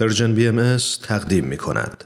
Persian BM تقدیم می کند.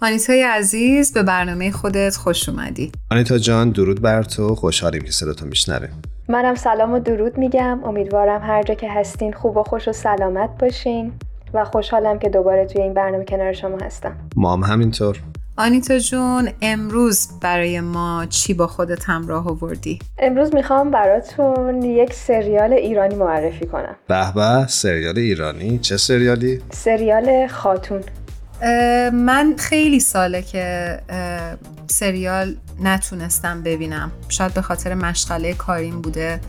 آنیتای عزیز به برنامه خودت خوش اومدی. آنیتا جان درود بر تو. خوشحالیم که صداتو میشنویم. منم سلام و درود میگم. امیدوارم هر جا که هستین خوب و خوش و سلامت باشین. و خوشحالم که دوباره توی این برنامه کنار شما هستم. ما هم همینطور. آنیتا جون امروز برای ما چی با خودت همراه آوردی؟ امروز می‌خوام براتون یک سریال ایرانی معرفی کنم. به به سریال ایرانی؟ چه سریالی؟ سریال خاتون. من خیلی ساله که سریال نتونستم ببینم. شاید به خاطر مشغله کاریم بوده.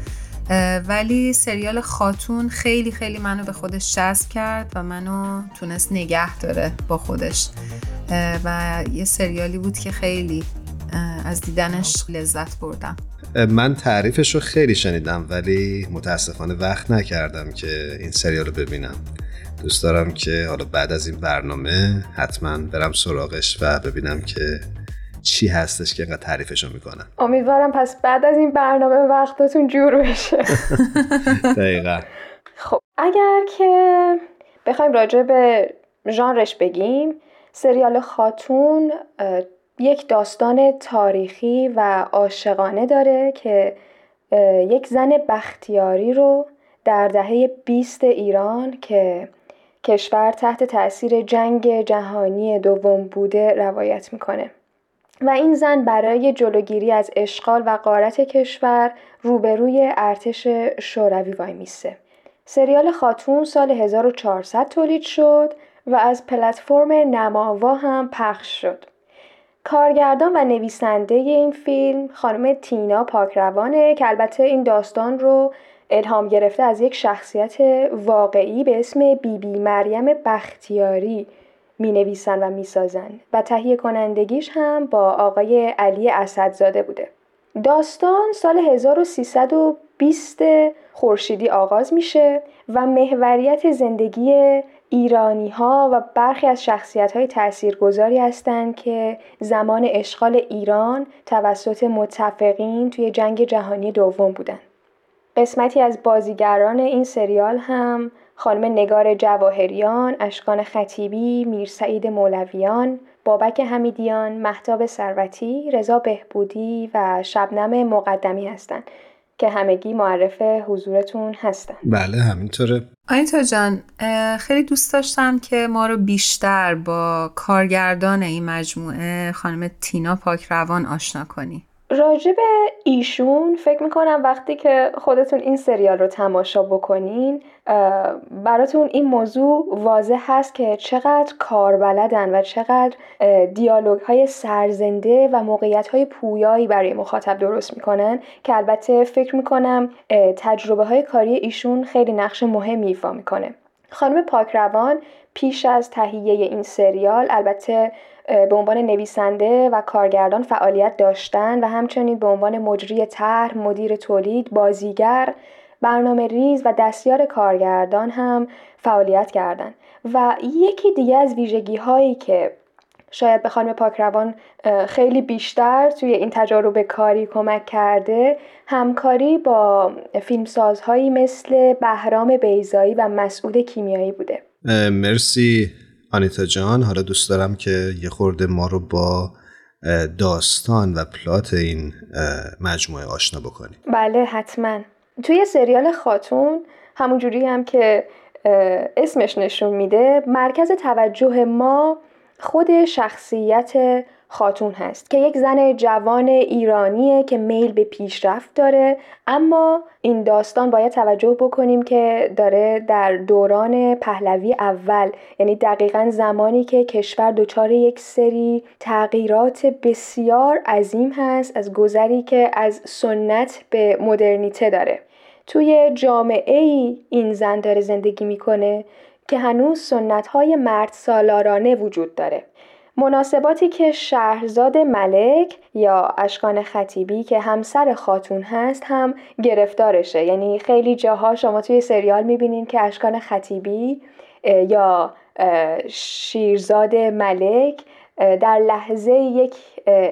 ولی سریال خاتون خیلی خیلی منو به خودش جذب کرد و منو تونست نگه داره با خودش. و یه سریالی بود که خیلی از دیدنش لذت بردم. من تعریفش رو خیلی شنیدم ولی متاسفانه وقت نکردم که این سریال رو ببینم. دوست دارم که حالا بعد از این برنامه حتما برم سراغش و ببینم که چی هستش که اینقدر تعریفشو می‌کنن؟ امیدوارم پس بعد از این برنامه وقتتون جور بشه. دقیقا. خب اگر که بخوایم راجع به ژانرش بگیم سریال خاتون یک داستان تاریخی و عاشقانه داره که یک زن بختیاری رو در دهه 20 ایران که کشور تحت تاثیر جنگ جهانی دوم بوده روایت می‌کنه. و این زن برای جلوگیری از اشغال و قارت کشور روبروی ارتش شوروی وای میسه. سریال خاتون سال 1400 تولید شد و از پلتفرم نماوا هم پخش شد. کارگردان و نویسنده این فیلم خانم تینا پاکروانه که البته این داستان رو الهام گرفته از یک شخصیت واقعی به اسم بیبی بی مریم بختیاری می نویسن و می سازن و تهیه کنندگیش هم با آقای علی اسدزاده بوده. داستان سال 1320 خورشیدی آغاز میشه و محوریت زندگی ایرانی ها و برخی از شخصیت های تاثیرگذاری هستند که زمان اشغال ایران توسط متفقین توی جنگ جهانی دوم بودند. قسمتی از بازیگران این سریال هم خانم نگار جواهریان، اشکان خطیبی، میرسعید مولویان، بابک حمیدیان، محتاب سروتی، رضا بهبودی و شبنم مقدمی هستند که همگی معرف حضورتون هستن بله همینطوره. آینتا جان خیلی دوست داشتم که ما رو بیشتر با کارگردان این مجموعه خانم تینا پاکروان آشنا کنی. راجب ایشون فکر می‌کنم وقتی که خودتون این سریال رو تماشا بکنین براتون این موضوع واضح هست که چقدر کاربلدن و چقدر دیالوگ های سرزنده و موقعیت های پویایی برای مخاطب درست می‌کنن که البته فکر می‌کنم تجربه های کاری ایشون خیلی نقش مهمی ایفا می‌کنه. خانم پاکروان پیش از تهیه این سریال البته به عنوان نویسنده و کارگردان فعالیت داشتن و همچنین به عنوان مجری طرح، مدیر تولید، بازیگر، برنامه ریز و دستیار کارگردان هم فعالیت کردند و یکی دیگه از ویژگی هایی که شاید به خانم پاکروان خیلی بیشتر توی این تجارب کاری کمک کرده همکاری با فیلمسازهایی مثل بهرام بیزایی و مسعود کیمیایی بوده. مرسی. آنیتا جان حالا دوست دارم که یه خورده ما رو با داستان و پلات این مجموعه آشنا بکنیم بله حتما. توی سریال خاتون همونجوری هم که اسمش نشون میده مرکز توجه ما خود شخصیت خاتون هست که یک زن جوان ایرانیه که میل به پیشرفت داره. اما این داستان باید توجه بکنیم که داره در دوران پهلوی اول یعنی دقیقا زمانی که کشور دچار یک سری تغییرات بسیار عظیم هست از گذری که از سنت به مدرنیته داره. توی جامعه ای این زن داره زندگی می‌کنه که هنوز سنت های مرد سالارانه وجود داره. مناسباتی که شهرزاد ملک یا اشکان خطیبی که همسر خاتون هست هم گرفتارشه. یعنی خیلی جاها شما توی سریال می‌بینین که اشکان خطیبی یا شیرزاد ملک در لحظه یک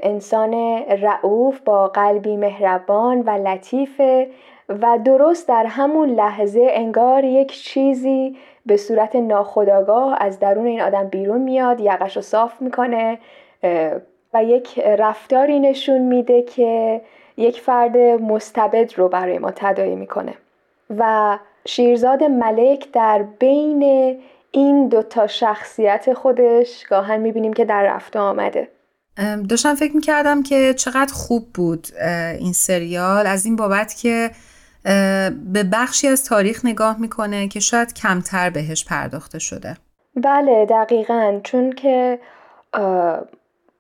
انسان رعوف با قلبی مهربان و لطیفه و درست در همون لحظه انگار یک چیزی به صورت ناخداگاه از درون این آدم بیرون میاد یقش رو صاف می‌کنه و یک رفتاری نشون میده که یک فرد مستبد رو برای ما تدایی می‌کنه. و شیرزاد ملک در بین این دوتا شخصیت خودش گاهن می‌بینیم که در رفته آمده. داشتم فکر می‌کردم که چقدر خوب بود این سریال. از این بابت که به بخشی از تاریخ نگاه می‌کنه که شاید کمتر بهش پرداخته شده. بله دقیقا. چون که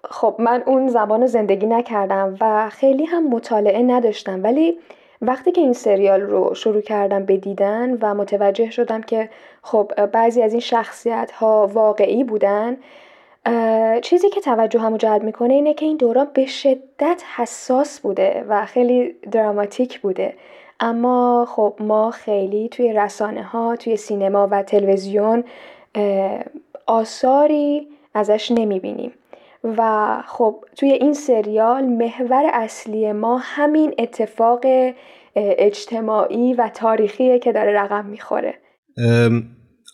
خب من اون زبان رو زندگی نکردم و خیلی هم مطالعه نداشتم. ولی وقتی که این سریال رو شروع کردم به دیدن و متوجه شدم که خب بعضی از این شخصیت ها واقعی بودن چیزی که توجه همو جلب می‌کنه اینه که این دوران به شدت حساس بوده و خیلی دراماتیک بوده. اما خب ما خیلی توی رسانه ها توی سینما و تلویزیون آثاری ازش نمی‌بینیم. و خب توی این سریال محور اصلی ما همین اتفاق اجتماعی و تاریخیه که داره رقم می‌خوره.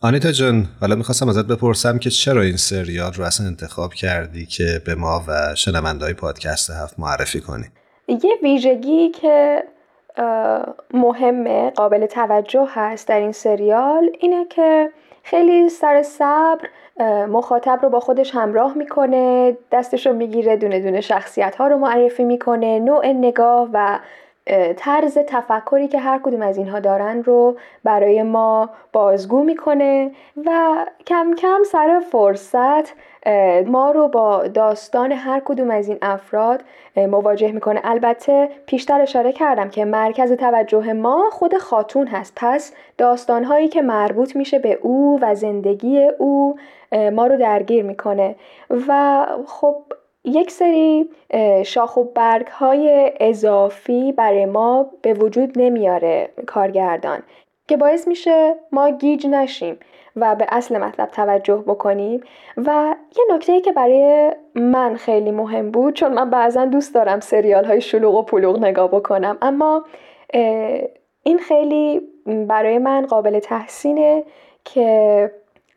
آنیتا جان حالا می‌خواستم ازت بپرسم که چرا این سریال رو اصلا انتخاب کردی که به ما و شنوندهای پادکست هفت معرفی کنی؟ یه ویژگی که مهمه قابل توجه هست در این سریال اینه که خیلی سر صبر مخاطب رو با خودش همراه می‌کنه دستش رو می‌گیره دونه دونه شخصیت ها رو معرفی می‌کنه نوع نگاه و طرز تفکری که هر کدوم از اینها دارن رو برای ما بازگو می‌کنه و کم کم سر فرصت ما رو با داستان هر کدوم از این افراد مواجه می‌کنه. البته پیشتر اشاره کردم که مرکز توجه ما خود خاتون هست. پس داستانهایی که مربوط میشه به او و زندگی او ما رو درگیر می‌کنه. و خب یک سری شاخ و برگ های اضافی برای ما به وجود نمیاره کارگردان که باعث میشه ما گیج نشیم و به اصل مطلب توجه بکنیم. و یه نکته ای که برای من خیلی مهم بود چون من بعضا دوست دارم سریال های شلوغ و پلوغ نگاه بکنم اما این خیلی برای من قابل تحسینه که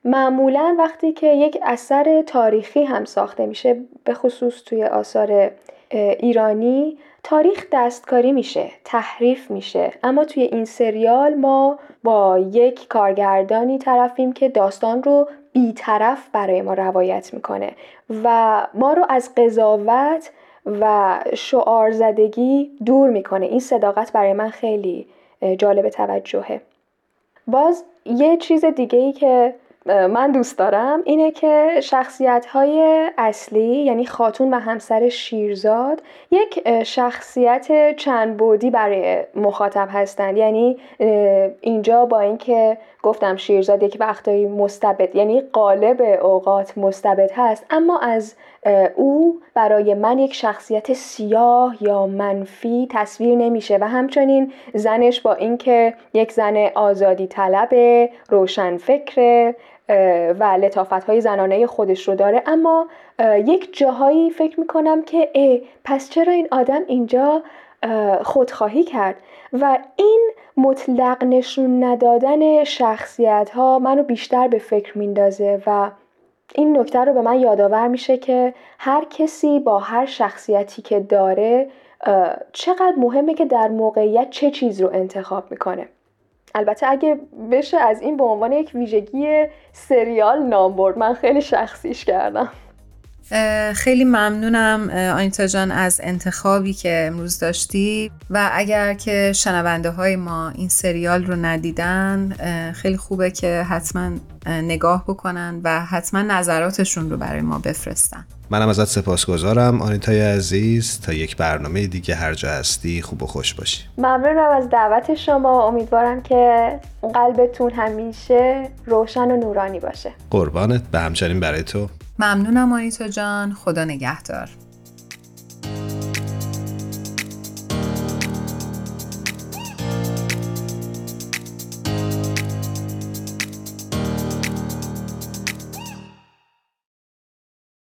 معمولا وقتی که یک اثر تاریخی هم ساخته میشه به خصوص توی آثار ایرانی تاریخ دستکاری میشه تحریف میشه. اما توی این سریال ما با یک کارگردانی طرفیم که داستان رو بیطرف برای ما روایت می‌کنه و ما رو از قضاوت و شعار زدگی دور می‌کنه. این صداقت برای من خیلی جالب توجهه. باز یه چیز دیگه ای که من دوست دارم اینه که شخصیت های اصلی یعنی خاتون و همسر شیرزاد یک شخصیت چند بودی برای مخاطب هستند. یعنی اینجا با اینکه گفتم شیرزاد یک وقتایی مستبد یعنی قالب اوقات مستبد هست اما از او برای من یک شخصیت سیاه یا منفی تصویر نمیشه و همچنین زنش با اینکه یک زن آزادی طلب روشن فکر و لطافت های زنانه خودش رو داره. اما یک جاهایی فکر می‌کنم که ای پس چرا این آدم اینجا خودخواهی کرد؟ و این مطلق نشون ندادن شخصیت ها منو بیشتر به فکر میندازه. و این نکته رو به من یادآور میشه که هر کسی با هر شخصیتی که داره چقدر مهمه که در موقعیت چه چیز رو انتخاب می‌کنه. البته اگه بشه از این به عنوان یک ویژگی سریال نام برد. من خیلی شخصیش کردم. خیلی ممنونم آنیتا جان از انتخابی که امروز داشتی. و اگر که شنونده های ما این سریال رو ندیدن خیلی خوبه که حتما نگاه بکنن و حتما نظراتشون رو برای ما بفرستن. منم ازت سپاسگزارم. آنیتای عزیز تا یک برنامه دیگه هر جا هستی خوب و خوش باشی. ممنونم از دعوت شما. امیدوارم که قلبتون همیشه روشن و نورانی باشه. قربانت. به همچنین برای تو. ممنونم آنیتا جان. خدا نگهدار.